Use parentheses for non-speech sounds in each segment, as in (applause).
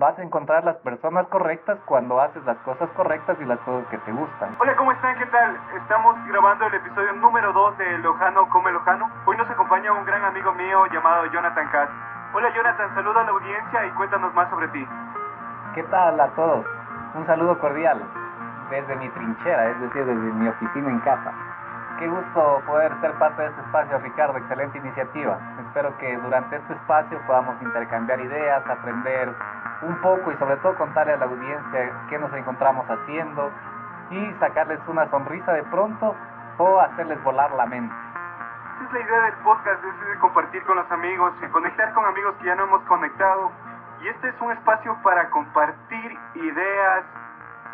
vas a encontrar las personas correctas cuando haces las cosas correctas y las cosas que te gustan. Hola, ¿cómo están? ¿Qué tal? Estamos grabando el episodio número 2 de Lojano Come Lojano. Hoy nos acompaña un gran amigo mío llamado Jonathan Katz. Hola Jonathan, saluda a la audiencia y cuéntanos más sobre ti. ¿Qué tal a todos? Un saludo cordial desde mi trinchera, es decir, desde mi oficina en casa. Qué gusto poder ser parte de este espacio, Ricardo. Excelente iniciativa. Espero que durante este espacio podamos intercambiar ideas, aprender un poco y sobre todo contarle a la audiencia qué nos encontramos haciendo y sacarles una sonrisa de pronto o hacerles volar la mente. Esa es la idea del podcast, es compartir con los amigos, y conectar con amigos que ya no hemos conectado. Y este es un espacio para compartir ideas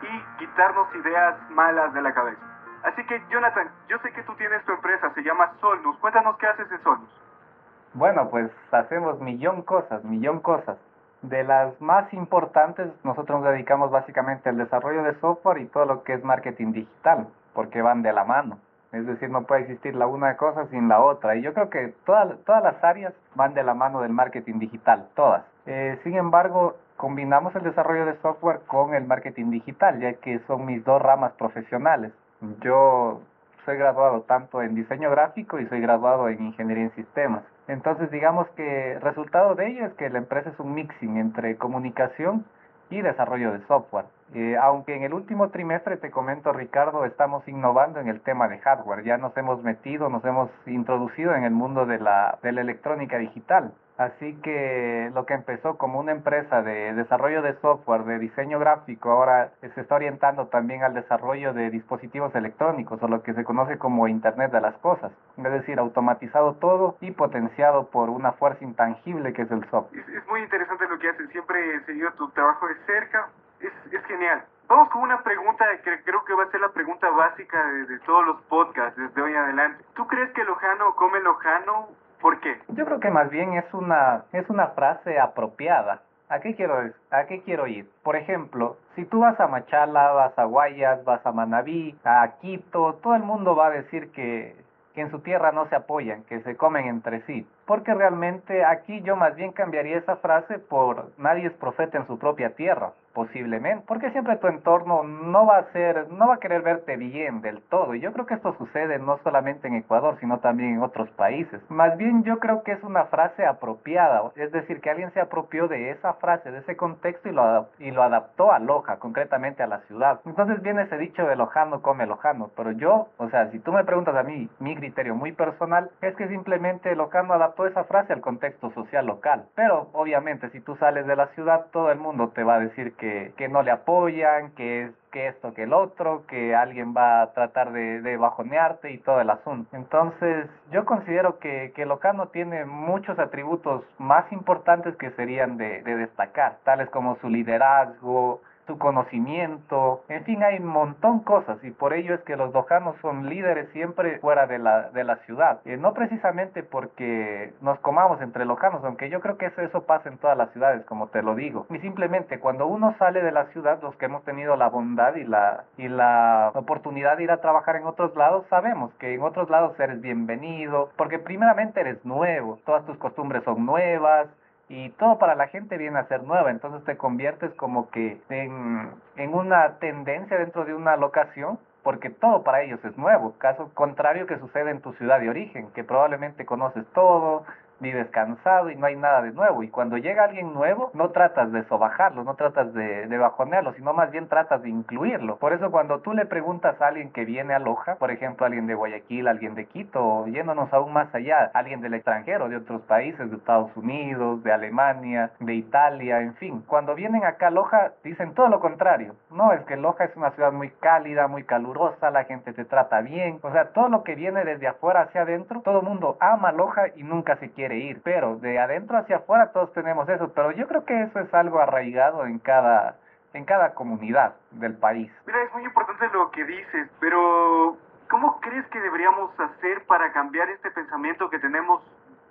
y quitarnos ideas malas de la cabeza. Así que, Jonathan, yo sé que tú tienes tu empresa, se llama Solnus. Cuéntanos qué haces en Solnus. Bueno, pues hacemos millón cosas, millón cosas. De las más importantes, nosotros nos dedicamos básicamente al desarrollo de software y todo lo que es marketing digital, porque van de la mano. Es decir, no puede existir la una cosa sin la otra. Y yo creo que todas, todas las áreas van de la mano del marketing digital, todas. Eh, sin embargo, combinamos el desarrollo de software con el marketing digital, ya que son mis dos ramas profesionales. Yo soy graduado tanto en diseño gráfico y soy graduado en ingeniería en sistemas. Entonces digamos que el resultado de ello es que la empresa es un mixing entre comunicación y desarrollo de software. Eh, aunque en el último trimestre, te comento Ricardo, estamos innovando en el tema de hardware. Ya nos hemos metido, nos hemos introducido en el mundo de la, electrónica digital. Así que lo que empezó como una empresa de desarrollo de software, de diseño gráfico, ahora se está orientando también al desarrollo de dispositivos electrónicos o lo que se conoce como Internet de las Cosas. Es decir, automatizado todo y potenciado por una fuerza intangible que es el software. Es, muy interesante lo que haces, siempre he seguido tu trabajo de cerca, es, es genial. Vamos con una pregunta que creo que va a ser la pregunta básica de, de todos los podcasts desde hoy adelante. ¿Tú crees que Lojano come Lojano ¿Por qué? Yo creo que más bien es una, es una frase apropiada. ¿A qué, quiero, ¿A qué quiero ir? Por ejemplo, si tú vas a Machala, vas a Guayas, vas a Manabí, a Quito, todo el mundo va a decir que, que en su tierra no se apoyan, que se comen entre sí. Porque realmente aquí yo más bien cambiaría esa frase por nadie es profeta en su propia tierra posiblemente, porque siempre tu entorno no va a ser, no va a querer verte bien del todo. Y yo creo que esto sucede no solamente en Ecuador, sino también en otros países. Más bien yo creo que es una frase apropiada, es decir, que alguien se apropió de esa frase, de ese contexto y lo, y lo adaptó a Loja, concretamente a la ciudad. Entonces viene ese dicho de lojano come lojano, pero yo, o sea, si tú me preguntas a mí, mi criterio muy personal es que simplemente lojano adaptó esa frase al contexto social local. Pero obviamente si tú sales de la ciudad, todo el mundo te va a decir que que, no le apoyan, que, que esto, que el otro, que alguien va a tratar de, de bajonearte y todo el asunto. Entonces, yo considero que, que Locano tiene muchos atributos más importantes que serían de destacar, tales como su liderazgo, su conocimiento, en fin, hay un montón cosas y por ello es que los lojanos son líderes siempre fuera de la, de la ciudad. Eh, no precisamente porque nos comamos entre lojanos, aunque yo creo que eso, eso pasa en todas las ciudades, como te lo digo. Y simplemente cuando uno sale de la ciudad, los que hemos tenido la bondad y la, y la oportunidad de ir a trabajar en otros lados, sabemos que en otros lados eres bienvenido, porque primeramente eres nuevo, todas tus costumbres son nuevas, y todo para la gente viene a ser nueva, entonces te conviertes como que en, en una tendencia dentro de una locación porque todo para ellos es nuevo, caso contrario que sucede en tu ciudad de origen, que probablemente conoces todo, vives cansado y no hay nada de nuevo. Y cuando llega alguien nuevo, no tratas de sobajarlo, no tratas de, de bajonearlo, sino más bien tratas de incluirlo. Por eso cuando tú le preguntas a alguien que viene a Loja, por ejemplo, alguien de Guayaquil, alguien de Quito, yéndonos aún más allá, alguien del extranjero, de otros países, de Estados Unidos, de Alemania, de Italia, en fin, cuando vienen acá a Loja, dicen todo lo contrario. No, es que Loja es una ciudad muy cálida, muy calurosa, la gente te trata bien. O sea, todo lo que viene desde afuera hacia adentro, todo el mundo ama Loja y nunca se quiere ir, pero de adentro hacia afuera todos tenemos eso, pero yo creo que eso es algo arraigado en cada en cada comunidad del país. Mira, es muy importante lo que dices, pero ¿cómo crees que deberíamos hacer para cambiar este pensamiento que tenemos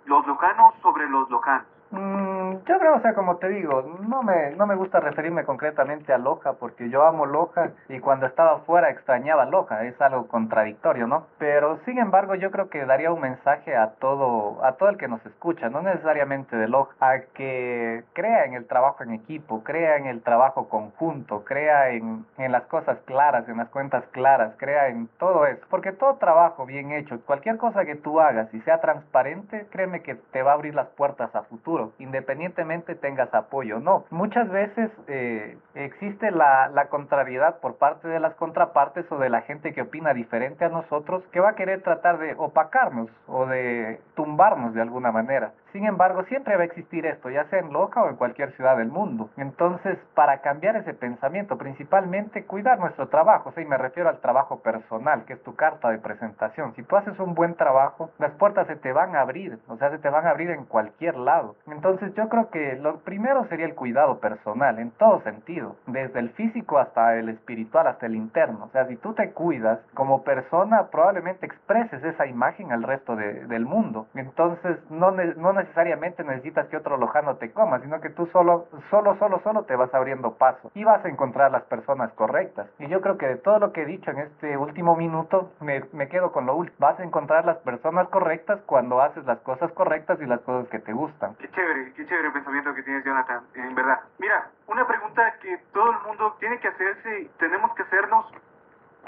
los lojanos sobre los lojanos? Mm, yo creo, o sea, como te digo, no me, no me gusta referirme concretamente a Loja porque yo amo Loja y cuando estaba fuera extrañaba Loja, es algo contradictorio, ¿no? Pero sin embargo, yo creo que daría un mensaje a todo, a todo el que nos escucha, no necesariamente de Loja, a que crea en el trabajo en equipo, crea en el trabajo conjunto, crea en, en las cosas claras, en las cuentas claras, crea en todo eso, porque todo trabajo bien hecho, cualquier cosa que tú hagas y sea transparente, créeme que te va a abrir las puertas a futuro, independientemente tengas apoyo no. Muchas veces eh, existe la contrariedad por parte de las contrapartes o de la gente que opina diferente a nosotros, que va a querer tratar de opacarnos o de tumbarnos de alguna manera. Sin embargo, siempre va a existir esto, ya sea en Loja o en cualquier ciudad del mundo. Entonces, para cambiar ese pensamiento, principalmente cuidar nuestro trabajo, o me refiero al trabajo personal, que es tu carta de presentación. Si tú haces un buen trabajo, las puertas se te van a abrir, o sea, se te van a abrir en cualquier lado. Entonces, yo creo que lo primero sería el cuidado personal, en todo sentido, desde el físico hasta el espiritual, hasta el interno. O sea, si tú te cuidas como persona, probablemente expreses esa imagen al resto de, del mundo. Entonces, no, no necesariamente necesitas que otro lojano te coma, sino que tú solo, solo, solo, solo te vas abriendo paso y vas a encontrar las personas correctas. Y yo creo que de todo lo que he dicho en este último minuto, me, me quedo con lo último. Vas a encontrar las personas correctas cuando haces las cosas correctas y las cosas que te gustan. Qué chévere, qué chévere el pensamiento que tienes, Jonathan, en verdad. Mira, una pregunta que todo el mundo tiene que hacerse, tenemos que hacernos,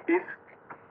es,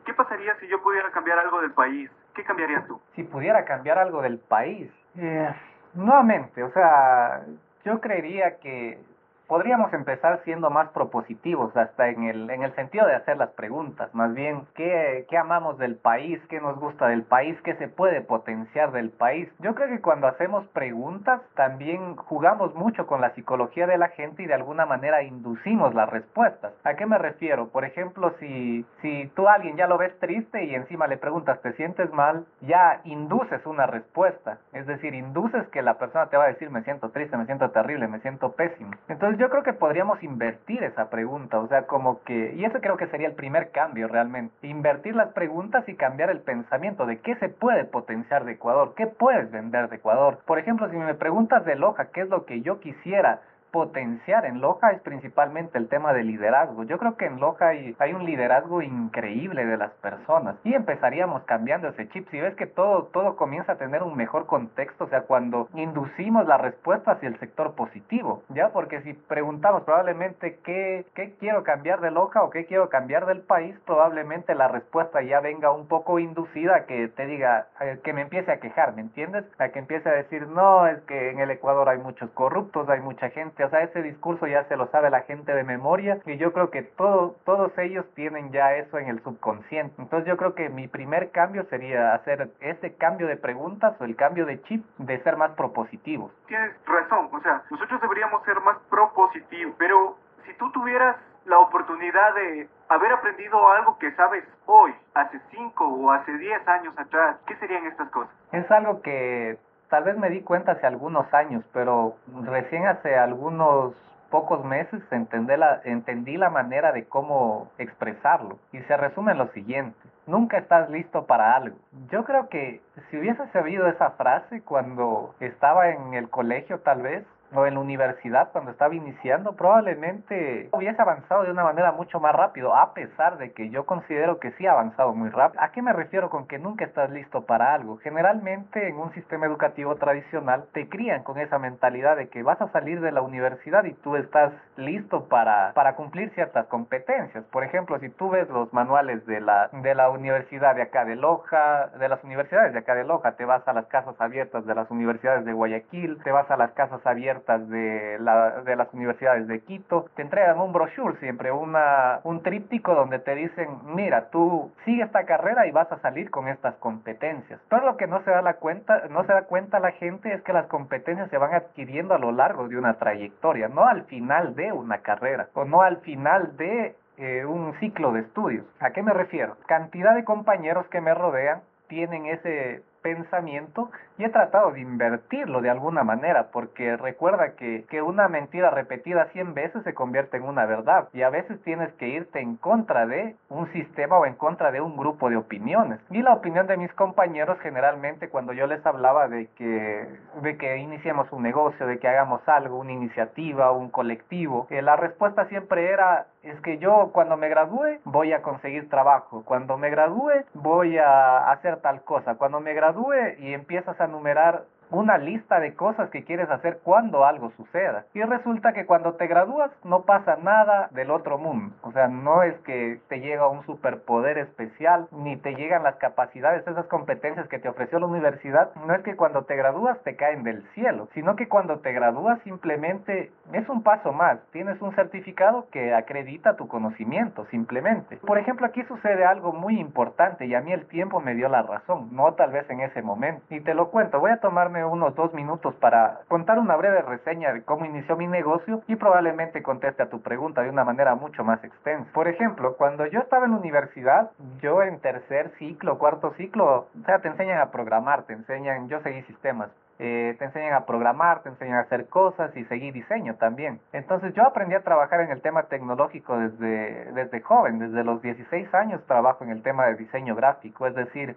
¿qué pasaría si yo pudiera cambiar algo del país? ¿Qué cambiarías tú? Si pudiera cambiar algo del país, eh, nuevamente, o sea, yo creería que podríamos empezar siendo más propositivos, hasta en el, en el sentido de hacer las preguntas, más bien, ¿qué, ¿qué amamos del país? ¿Qué nos gusta del país? ¿Qué se puede potenciar del país? Yo creo que cuando hacemos preguntas, también jugamos mucho con la psicología de la gente y de alguna manera inducimos las respuestas. ¿A qué me refiero? Por ejemplo, si, si tú a alguien ya lo ves triste y encima le preguntas, ¿te sientes mal? Ya induces una respuesta, es decir, induces que la persona te va a decir, me siento triste, me siento terrible, me siento pésimo. Entonces, yo creo que podríamos invertir esa pregunta, o sea, como que, y eso creo que sería el primer cambio realmente, invertir las preguntas y cambiar el pensamiento de qué se puede potenciar de Ecuador, qué puedes vender de Ecuador. Por ejemplo, si me preguntas de Loja, qué es lo que yo quisiera potenciar en Loja es principalmente el tema del liderazgo. Yo creo que en Loja hay, hay, un liderazgo increíble de las personas y empezaríamos cambiando ese chip. Si ves que todo, todo comienza a tener un mejor contexto, o sea, cuando inducimos la respuesta hacia el sector positivo, ¿ya? Porque si preguntamos probablemente qué, qué quiero cambiar de Loja o qué quiero cambiar del país, probablemente la respuesta ya venga un poco inducida que te diga, que me empiece a quejar, ¿me entiendes? A que empiece a decir, no, es que en el Ecuador hay muchos corruptos, hay mucha gente o sea, ese discurso ya se lo sabe la gente de memoria y yo creo que todo, todos ellos tienen ya eso en el subconsciente. Entonces yo creo que mi primer cambio sería hacer ese cambio de preguntas o el cambio de chip de ser más propositivos. Tienes razón, o sea, nosotros deberíamos ser más propositivos, pero si tú tuvieras la oportunidad de haber aprendido algo que sabes hoy, hace 5 o hace 10 años atrás, ¿qué serían estas cosas? Es algo que tal vez me di cuenta hace algunos años, pero recién hace algunos pocos meses entendí la, entendí la manera de cómo expresarlo. Y se resume en lo siguiente. Nunca estás listo para algo. Yo creo que si hubiese sabido esa frase cuando estaba en el colegio tal vez, o en la universidad cuando estaba iniciando, probablemente hubiese avanzado de una manera mucho más rápido, a pesar de que yo considero que sí ha avanzado muy rápido. ¿A qué me refiero con que nunca estás listo para algo? Generalmente en un sistema educativo tradicional te crían con esa mentalidad de que vas a salir de la universidad y tú estás listo para, para cumplir ciertas competencias. Por ejemplo, si tú ves los manuales de la, de la universidad de acá de Loja, de las universidades de acá de Loja, te vas a las casas abiertas de las universidades de Guayaquil, te vas a las casas abiertas de, la, de las universidades de Quito, te entregan un brochure siempre, una, un tríptico donde te dicen, mira, tú sigue esta carrera y vas a salir con estas competencias. Todo lo que no se da la cuenta, no se da cuenta la gente es que las competencias se van adquiriendo a lo largo de una trayectoria, no al final de una carrera o no al final de eh, un ciclo de estudios. ¿A qué me refiero? Cantidad de compañeros que me rodean tienen ese pensamiento y he tratado de invertirlo de alguna manera, porque recuerda que, que una mentira repetida 100 veces se convierte en una verdad y a veces tienes que irte en contra de un sistema o en contra de un grupo de opiniones. Y la opinión de mis compañeros generalmente cuando yo les hablaba de que, de que iniciemos un negocio, de que hagamos algo, una iniciativa, un colectivo, eh, la respuesta siempre era es que yo cuando me gradúe voy a conseguir trabajo, cuando me gradúe voy a hacer tal cosa, cuando me gradúe y empiezas a numerar una lista de cosas que quieres hacer cuando algo suceda. Y resulta que cuando te gradúas no pasa nada del otro mundo. O sea, no es que te llega un superpoder especial, ni te llegan las capacidades, esas competencias que te ofreció la universidad. No es que cuando te gradúas te caen del cielo, sino que cuando te gradúas simplemente es un paso más. Tienes un certificado que acredita tu conocimiento, simplemente. Por ejemplo, aquí sucede algo muy importante y a mí el tiempo me dio la razón, no tal vez en ese momento. Y te lo cuento, voy a tomarme unos dos minutos para contar una breve reseña de cómo inició mi negocio y probablemente conteste a tu pregunta de una manera mucho más extensa. Por ejemplo, cuando yo estaba en la universidad, yo en tercer ciclo, cuarto ciclo, o sea, te enseñan a programar, te enseñan, yo seguí sistemas, eh, te enseñan a programar, te enseñan a hacer cosas y seguir diseño también. Entonces yo aprendí a trabajar en el tema tecnológico desde, desde joven, desde los 16 años trabajo en el tema de diseño gráfico, es decir,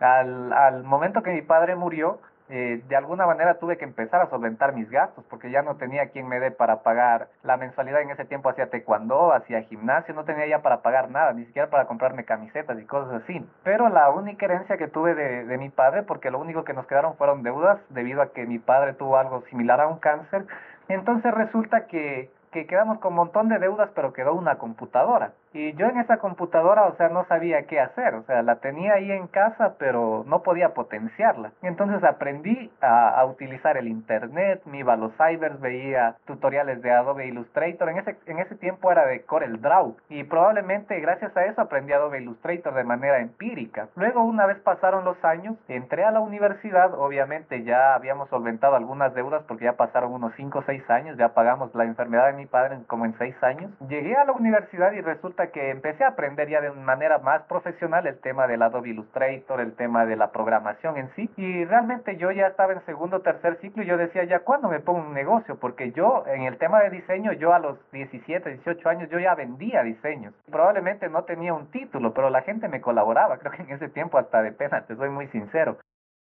al, al momento que mi padre murió, eh, de alguna manera tuve que empezar a solventar mis gastos porque ya no tenía quien me dé para pagar la mensualidad en ese tiempo hacía taekwondo, hacía gimnasio, no tenía ya para pagar nada, ni siquiera para comprarme camisetas y cosas así. Pero la única herencia que tuve de, de mi padre, porque lo único que nos quedaron fueron deudas debido a que mi padre tuvo algo similar a un cáncer, entonces resulta que que quedamos con un montón de deudas, pero quedó una computadora. Y yo en esa computadora, o sea, no sabía qué hacer, o sea, la tenía ahí en casa, pero no podía potenciarla. Entonces aprendí a, utilizar el internet, me iba a los cybers, veía tutoriales de Adobe Illustrator. En ese, en ese tiempo era de Corel Draw y probablemente gracias a eso aprendí Adobe Illustrator de manera empírica. Luego, una vez pasaron los años, entré a la universidad, obviamente ya habíamos solventado algunas deudas porque ya pasaron unos 5 o 6 años, ya pagamos la enfermedad de mi padre como en 6 años. Llegué a la universidad y resulta que empecé a aprender ya de manera más profesional el tema del Adobe Illustrator, el tema de la programación en sí. Y realmente yo ya estaba en segundo tercer ciclo y yo decía, ya cuándo me pongo un negocio, porque yo en el tema de diseño, yo a los 17, 18 años, yo ya vendía diseños. Probablemente no tenía un título, pero la gente me colaboraba. (laughs) Creo que en ese tiempo hasta de pena, te soy muy sincero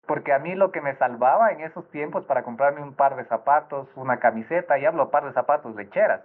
porque a mí lo que me salvaba en esos tiempos para comprarme un par de zapatos, una camiseta, y hablo par de zapatos lecheras,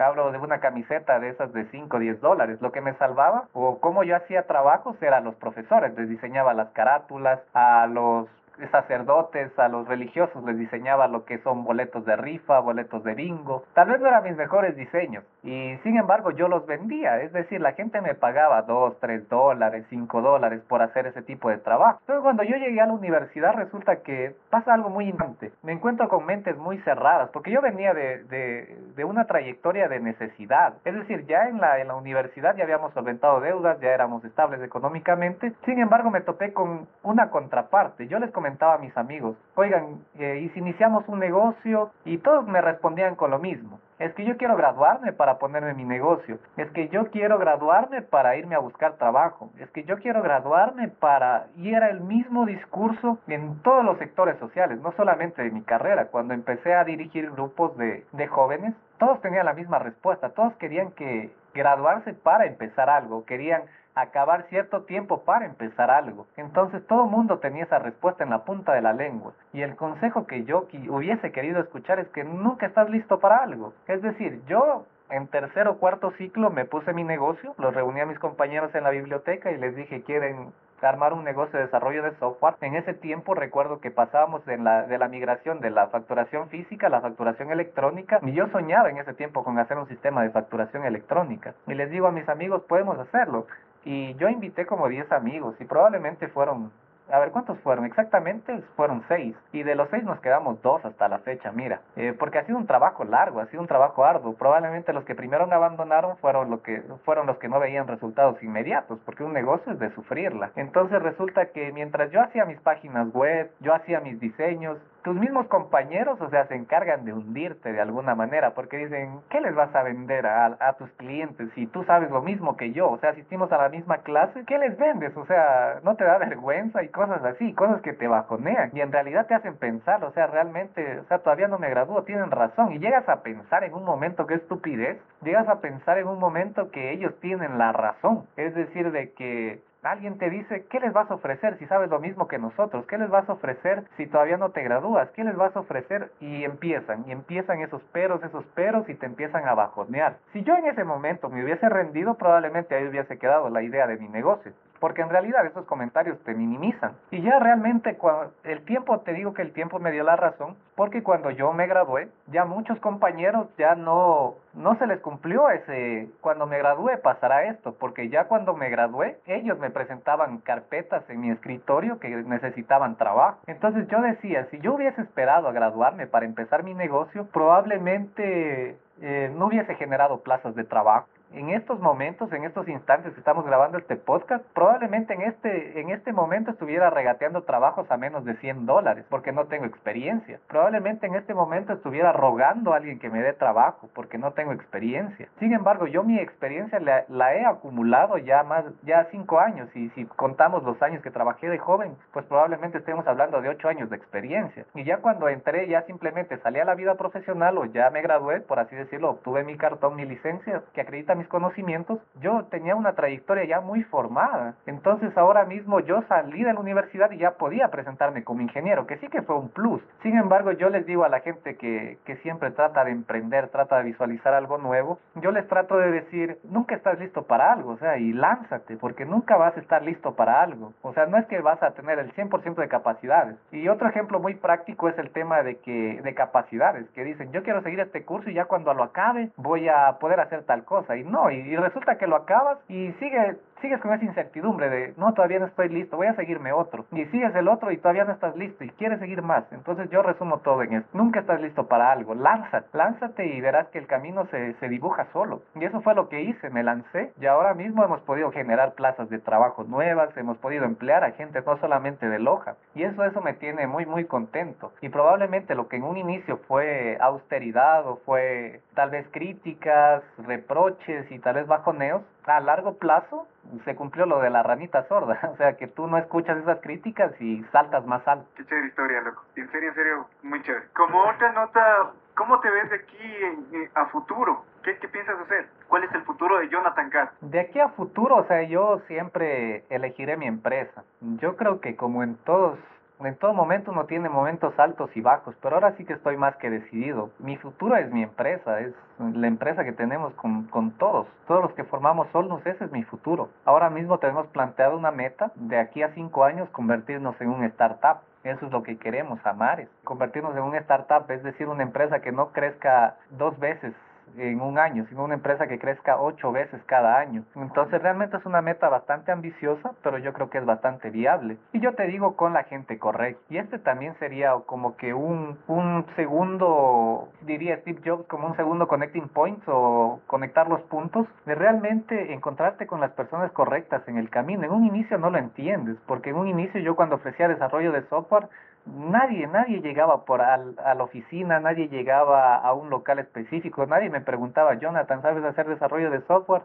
hablo de una camiseta de esas de 5 o 10 dólares. Lo que me salvaba o cómo yo hacía trabajos eran los profesores. Les diseñaba las carátulas, a los sacerdotes, a los religiosos les diseñaba lo que son boletos de rifa, boletos de bingo. Tal vez no eran mis mejores diseños y sin embargo yo los vendía, es decir, la gente me pagaba 2, 3 dólares, 5 dólares por hacer ese tipo de trabajo. Entonces cuando yo llegué a la universidad resulta que pasa algo muy importante. Me encuentro con mentes muy cerradas porque yo venía de, de, de una trayectoria de necesidad. Es decir, ya en la, en la universidad ya habíamos solventado deudas, ya éramos estables económicamente. Sin embargo me topé con una contraparte. Yo les comenté a mis amigos, oigan, eh, ¿y si iniciamos un negocio? Y todos me respondían con lo mismo. Es que yo quiero graduarme para ponerme mi negocio. Es que yo quiero graduarme para irme a buscar trabajo. Es que yo quiero graduarme para... Y era el mismo discurso en todos los sectores sociales, no solamente de mi carrera. Cuando empecé a dirigir grupos de, de jóvenes, todos tenían la misma respuesta. Todos querían que graduarse para empezar algo. Querían acabar cierto tiempo para empezar algo. Entonces todo mundo tenía esa respuesta en la punta de la lengua. Y el consejo que yo hubiese querido escuchar es que nunca estás listo para algo. Es decir, yo en tercer o cuarto ciclo me puse mi negocio, los reuní a mis compañeros en la biblioteca y les dije, ¿quieren armar un negocio de desarrollo de software. En ese tiempo recuerdo que pasábamos en la, de la migración de la facturación física a la facturación electrónica y yo soñaba en ese tiempo con hacer un sistema de facturación electrónica. Y les digo a mis amigos, podemos hacerlo. Y yo invité como 10 amigos y probablemente fueron, a ver cuántos fueron, exactamente fueron 6. Y de los 6 nos quedamos 2 hasta la fecha, mira. Eh, porque ha sido un trabajo largo, ha sido un trabajo arduo. Probablemente los que primero abandonaron fueron, lo que, fueron los que no veían resultados inmediatos, porque un negocio es de sufrirla. Entonces resulta que mientras yo hacía mis páginas web, yo hacía mis diseños, tus mismos compañeros, o sea, se encargan de hundirte de alguna manera, porque dicen, ¿qué les vas a vender a, a tus clientes si tú sabes lo mismo que yo? O sea, asistimos a la misma clase, ¿qué les vendes? O sea, no te da vergüenza y cosas así, cosas que te bajonean y en realidad te hacen pensar, o sea, realmente, o sea, todavía no me gradúo, tienen razón y llegas a pensar en un momento que estupidez, llegas a pensar en un momento que ellos tienen la razón, es decir, de que Alguien te dice, ¿qué les vas a ofrecer si sabes lo mismo que nosotros? ¿Qué les vas a ofrecer si todavía no te gradúas? ¿Qué les vas a ofrecer? Y empiezan, y empiezan esos peros, esos peros, y te empiezan a bajonear. Si yo en ese momento me hubiese rendido, probablemente ahí hubiese quedado la idea de mi negocio porque en realidad esos comentarios te minimizan. Y ya realmente el tiempo, te digo que el tiempo me dio la razón, porque cuando yo me gradué, ya muchos compañeros ya no, no se les cumplió ese, cuando me gradué pasará esto, porque ya cuando me gradué, ellos me presentaban carpetas en mi escritorio que necesitaban trabajo. Entonces yo decía, si yo hubiese esperado a graduarme para empezar mi negocio, probablemente eh, no hubiese generado plazas de trabajo en estos momentos, en estos instantes que estamos grabando este podcast, probablemente en este, en este momento estuviera regateando trabajos a menos de 100 dólares porque no tengo experiencia. Probablemente en este momento estuviera rogando a alguien que me dé trabajo porque no tengo experiencia. Sin embargo, yo mi experiencia la, la he acumulado ya más, ya cinco años y si contamos los años que trabajé de joven, pues probablemente estemos hablando de ocho años de experiencia. Y ya cuando entré, ya simplemente salí a la vida profesional o ya me gradué, por así decirlo, obtuve mi cartón, mi licencia que acredita mis conocimientos, yo tenía una trayectoria ya muy formada. Entonces ahora mismo yo salí de la universidad y ya podía presentarme como ingeniero, que sí que fue un plus. Sin embargo, yo les digo a la gente que, que siempre trata de emprender, trata de visualizar algo nuevo, yo les trato de decir, nunca estás listo para algo, o sea, y lánzate, porque nunca vas a estar listo para algo. O sea, no es que vas a tener el 100% de capacidades. Y otro ejemplo muy práctico es el tema de que de capacidades, que dicen, yo quiero seguir este curso y ya cuando lo acabe voy a poder hacer tal cosa. Y no, y, resulta que lo acabas y sigue sigues con esa incertidumbre de, no, todavía no estoy listo, voy a seguirme otro. Y sigues el otro y todavía no estás listo y quieres seguir más. Entonces yo resumo todo en esto. Nunca estás listo para algo. Lánzate, lánzate y verás que el camino se, se dibuja solo. Y eso fue lo que hice, me lancé. Y ahora mismo hemos podido generar plazas de trabajo nuevas, hemos podido emplear a gente no solamente de Loja. Y eso, eso me tiene muy, muy contento. Y probablemente lo que en un inicio fue austeridad o fue tal vez críticas, reproches y tal vez bajoneos, a largo plazo se cumplió lo de la ranita sorda, (laughs) o sea que tú no escuchas esas críticas y saltas más alto. Qué chévere historia, loco. En serio, en serio, muy chévere. Como otra nota, ¿cómo te ves de aquí a futuro? ¿Qué, ¿Qué piensas hacer? ¿Cuál es el futuro de Jonathan Cast? De aquí a futuro, o sea, yo siempre elegiré mi empresa. Yo creo que como en todos en todo momento uno tiene momentos altos y bajos, pero ahora sí que estoy más que decidido. Mi futuro es mi empresa, es la empresa que tenemos con, con todos. Todos los que formamos Solnus, ese es mi futuro. Ahora mismo tenemos planteado una meta de aquí a cinco años convertirnos en un startup. Eso es lo que queremos, Amares. Convertirnos en un startup, es decir, una empresa que no crezca dos veces en un año, sino una empresa que crezca ocho veces cada año. Entonces realmente es una meta bastante ambiciosa, pero yo creo que es bastante viable. Y yo te digo con la gente correcta. Y este también sería como que un, un segundo, diría Steve Jobs, como un segundo connecting point o conectar los puntos, de realmente encontrarte con las personas correctas en el camino. En un inicio no lo entiendes, porque en un inicio yo cuando ofrecía desarrollo de software, nadie, nadie llegaba por al, a la oficina, nadie llegaba a un local específico, nadie me preguntaba, Jonathan, ¿sabes hacer desarrollo de software?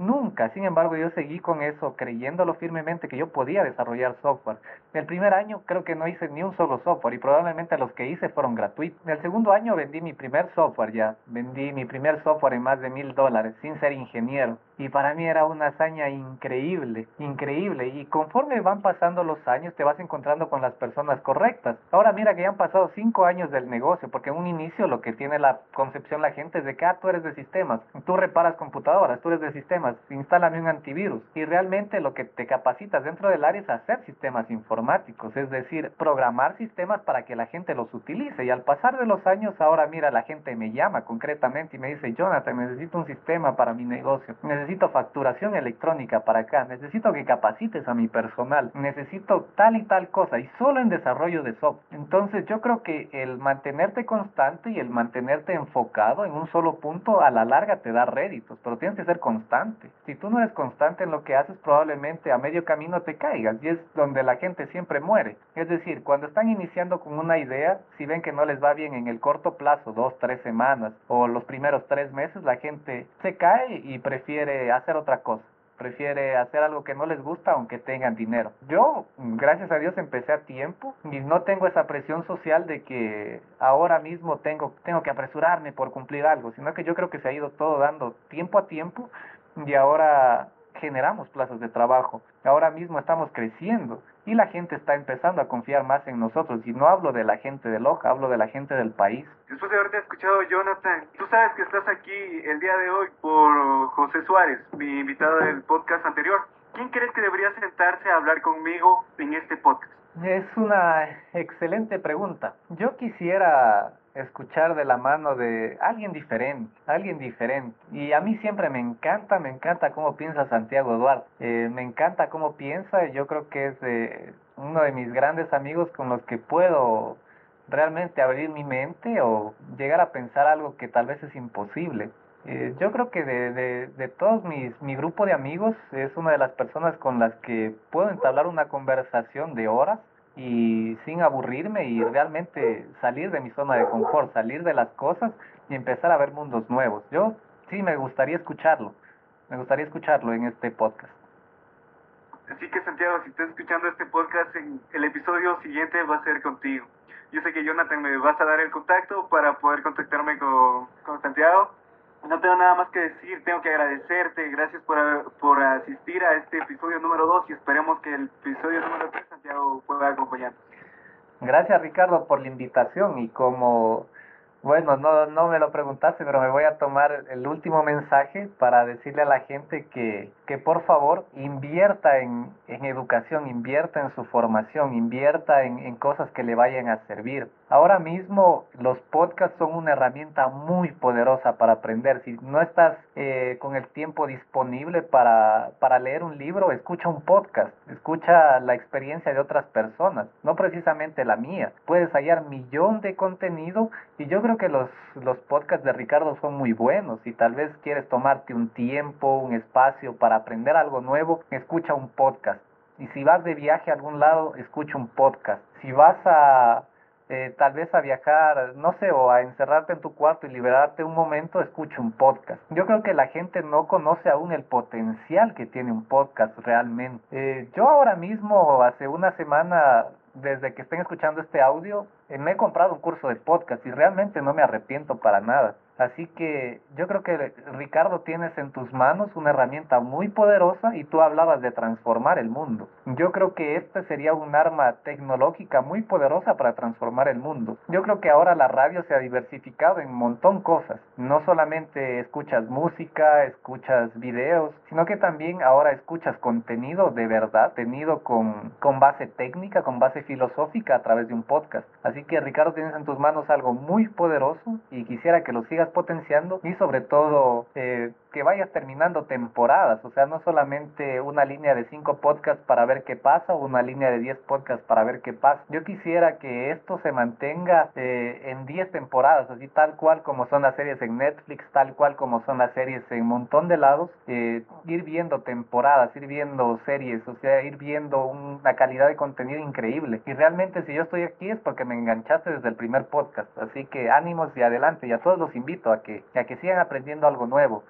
Nunca, sin embargo, yo seguí con eso, creyéndolo firmemente que yo podía desarrollar software. El primer año creo que no hice ni un solo software y probablemente los que hice fueron gratuitos. El segundo año vendí mi primer software ya, vendí mi primer software en más de mil dólares sin ser ingeniero. Y para mí era una hazaña increíble, increíble. Y conforme van pasando los años, te vas encontrando con las personas correctas. Ahora mira que ya han pasado cinco años del negocio, porque en un inicio lo que tiene la concepción la gente es de que, ah, tú eres de sistemas, tú reparas computadoras, tú eres de sistemas, instálame un antivirus. Y realmente lo que te capacitas dentro del área es hacer sistemas informáticos, es decir, programar sistemas para que la gente los utilice. Y al pasar de los años, ahora mira, la gente me llama concretamente y me dice, Jonathan, necesito un sistema para mi negocio. Necesito facturación electrónica para acá, necesito que capacites a mi personal, necesito tal y tal cosa, y solo en desarrollo de software. Entonces yo creo que el mantenerte constante y el mantenerte enfocado en un solo punto a la larga te da réditos, pero tienes que ser constante. Si tú no eres constante en lo que haces, probablemente a medio camino te caigas y es donde la gente siempre muere. Es decir, cuando están iniciando con una idea, si ven que no les va bien en el corto plazo, dos, tres semanas o los primeros tres meses, la gente se cae y prefiere hacer otra cosa prefiere hacer algo que no les gusta aunque tengan dinero. Yo, gracias a Dios, empecé a tiempo y no tengo esa presión social de que ahora mismo tengo, tengo que apresurarme por cumplir algo, sino que yo creo que se ha ido todo dando tiempo a tiempo y ahora generamos plazas de trabajo. Ahora mismo estamos creciendo y la gente está empezando a confiar más en nosotros. Y no hablo de la gente de Loja, hablo de la gente del país. Después de haberte escuchado, Jonathan, tú sabes que estás aquí el día de hoy por José Suárez, mi invitado del podcast anterior. ¿Quién crees que debería sentarse a hablar conmigo en este podcast? Es una excelente pregunta. Yo quisiera escuchar de la mano de alguien diferente, alguien diferente. Y a mí siempre me encanta, me encanta cómo piensa Santiago Duarte. Eh, me encanta cómo piensa y yo creo que es de uno de mis grandes amigos con los que puedo realmente abrir mi mente o llegar a pensar algo que tal vez es imposible. Eh, yo creo que de, de, de todos mis, mi grupo de amigos es una de las personas con las que puedo entablar una conversación de horas y sin aburrirme y realmente salir de mi zona de confort, salir de las cosas y empezar a ver mundos nuevos. Yo sí me gustaría escucharlo, me gustaría escucharlo en este podcast. Así que Santiago, si estás escuchando este podcast, en el episodio siguiente va a ser contigo. Yo sé que Jonathan me vas a dar el contacto para poder contactarme con, con Santiago no tengo nada más que decir, tengo que agradecerte, gracias por, por asistir a este episodio número 2 y esperemos que el episodio número 3 Santiago pueda acompañar. Gracias Ricardo por la invitación y como bueno, no, no me lo preguntaste, pero me voy a tomar el último mensaje para decirle a la gente que, que por favor invierta en, en educación, invierta en su formación, invierta en, en cosas que le vayan a servir. Ahora mismo los podcasts son una herramienta muy poderosa para aprender. Si no estás eh, con el tiempo disponible para, para leer un libro, escucha un podcast, escucha la experiencia de otras personas, no precisamente la mía. Puedes hallar millón de contenido y yo creo que los, los podcasts de Ricardo son muy buenos. Si tal vez quieres tomarte un tiempo, un espacio para aprender algo nuevo, escucha un podcast. Y si vas de viaje a algún lado, escucha un podcast. Si vas a eh, tal vez a viajar, no sé, o a encerrarte en tu cuarto y liberarte un momento, escucha un podcast. Yo creo que la gente no conoce aún el potencial que tiene un podcast realmente. Eh, yo ahora mismo, hace una semana, desde que estén escuchando este audio, eh, me he comprado un curso de podcast y realmente no me arrepiento para nada. Así que yo creo que Ricardo tienes en tus manos una herramienta muy poderosa y tú hablabas de transformar el mundo. Yo creo que este sería un arma tecnológica muy poderosa para transformar el mundo. Yo creo que ahora la radio se ha diversificado en un montón cosas. No solamente escuchas música, escuchas videos, sino que también ahora escuchas contenido de verdad, tenido con, con base técnica, con base filosófica a través de un podcast. Así que Ricardo tienes en tus manos algo muy poderoso y quisiera que lo sigas potenciando y sobre todo eh, que vayas terminando temporadas, o sea, no solamente una línea de cinco podcasts para ver qué pasa o una línea de diez podcasts para ver qué pasa. Yo quisiera que esto se mantenga eh, en diez temporadas, así tal cual como son las series en Netflix, tal cual como son las series en un montón de lados, eh, ir viendo temporadas, ir viendo series, o sea, ir viendo una calidad de contenido increíble. Y realmente si yo estoy aquí es porque me enganchaste desde el primer podcast, así que ánimos y adelante, y a todos los invito a que, a que sigan aprendiendo algo nuevo.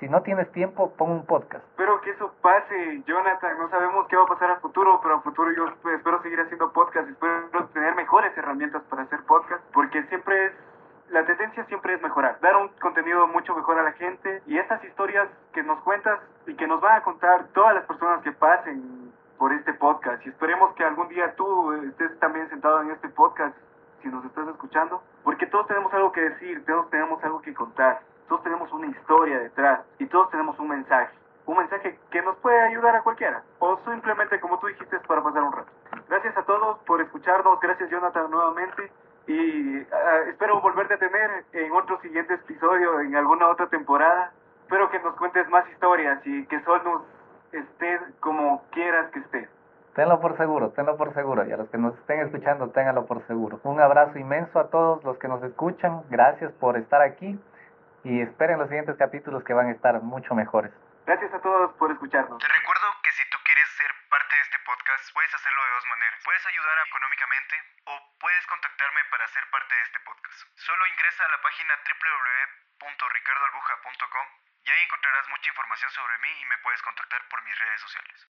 Si no tienes tiempo, pon un podcast. Espero que eso pase, Jonathan. No sabemos qué va a pasar al futuro, pero al futuro yo espero seguir haciendo podcast. Espero tener mejores herramientas para hacer podcast, porque siempre es la tendencia siempre es mejorar, dar un contenido mucho mejor a la gente y estas historias que nos cuentas y que nos van a contar todas las personas que pasen por este podcast y esperemos que algún día tú estés también sentado en este podcast si nos estás escuchando, porque todos tenemos algo que decir, todos tenemos algo que contar todos tenemos una historia detrás y todos tenemos un mensaje. Un mensaje que nos puede ayudar a cualquiera. O simplemente, como tú dijiste, para pasar un rato. Gracias a todos por escucharnos. Gracias, Jonathan, nuevamente. Y ah, espero volverte a tener en otro siguiente episodio, en alguna otra temporada. Espero que nos cuentes más historias y que Sol nos esté como quieras que esté. Tenlo por seguro, tenlo por seguro. Y a los que nos estén escuchando, ténganlo por seguro. Un abrazo inmenso a todos los que nos escuchan. Gracias por estar aquí y esperen los siguientes capítulos que van a estar mucho mejores. Gracias a todos por escucharnos. Te recuerdo que si tú quieres ser parte de este podcast, puedes hacerlo de dos maneras. Puedes ayudar económicamente o puedes contactarme para ser parte de este podcast. Solo ingresa a la página www.ricardoalbuja.com y ahí encontrarás mucha información sobre mí y me puedes contactar por mis redes sociales.